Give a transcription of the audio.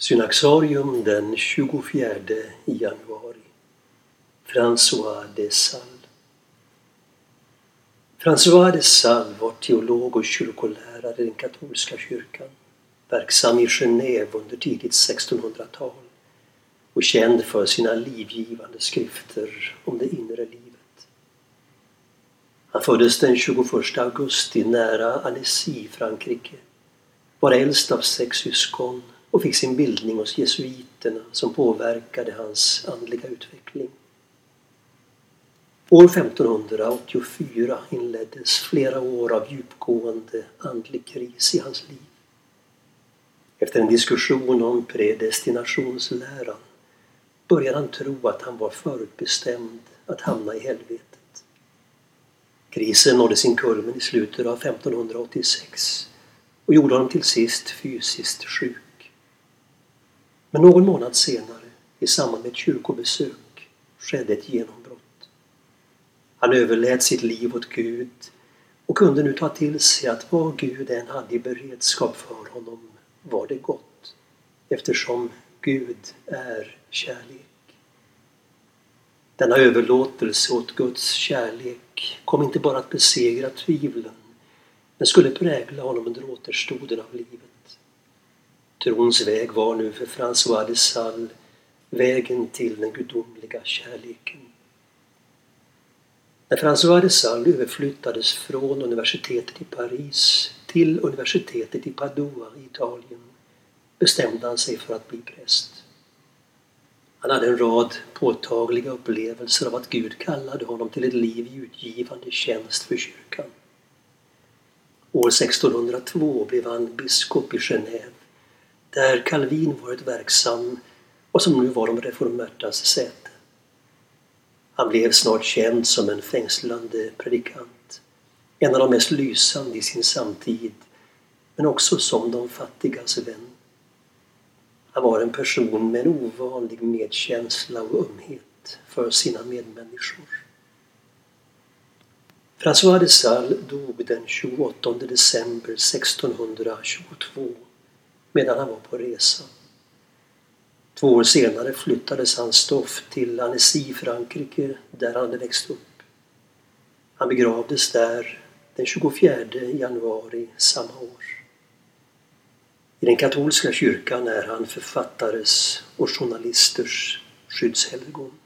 Synaxarium den 24 januari. François de Sales. François de Sales var teolog och kyrkolärare i den katolska kyrkan, verksam i Genève under tidigt 1600-tal och känd för sina livgivande skrifter om det inre livet. Han föddes den 21 augusti nära Annecy, Frankrike, var äldst av sex syskon och fick sin bildning hos jesuiterna som påverkade hans andliga utveckling. År 1584 inleddes flera år av djupgående andlig kris i hans liv. Efter en diskussion om predestinationsläran började han tro att han var förutbestämd att hamna i helvetet. Krisen nådde sin kulmen i slutet av 1586 och gjorde honom till sist fysiskt sjuk. Men någon månad senare, i samband med ett kyrkobesök, skedde ett genombrott. Han överlät sitt liv åt Gud och kunde nu ta till sig att vad Gud än hade i beredskap för honom var det gott, eftersom Gud är kärlek. Denna överlåtelse åt Guds kärlek kom inte bara att besegra tvivlen, men skulle prägla honom under återstoden av livet. Trons väg var nu för François de Sales vägen till den gudomliga kärleken. När François de Sales överflyttades från universitetet i Paris till universitetet i Padua i Italien bestämde han sig för att bli präst. Han hade en rad påtagliga upplevelser av att Gud kallade honom till ett liv i utgivande tjänst för kyrkan. År 1602 blev han biskop i Genève där Calvin varit verksam och som nu var de reformertas säte. Han blev snart känd som en fängslande predikant, en av de mest lysande i sin samtid, men också som de fattigas vän. Han var en person med en ovanlig medkänsla och ömhet för sina medmänniskor. François de Sales dog den 28 december 1622 medan han var på resa. Två år senare flyttades hans stoft till Annecy, Frankrike, där han hade växt upp. Han begravdes där den 24 januari samma år. I den katolska kyrkan är han författares och journalisters skyddshelgon.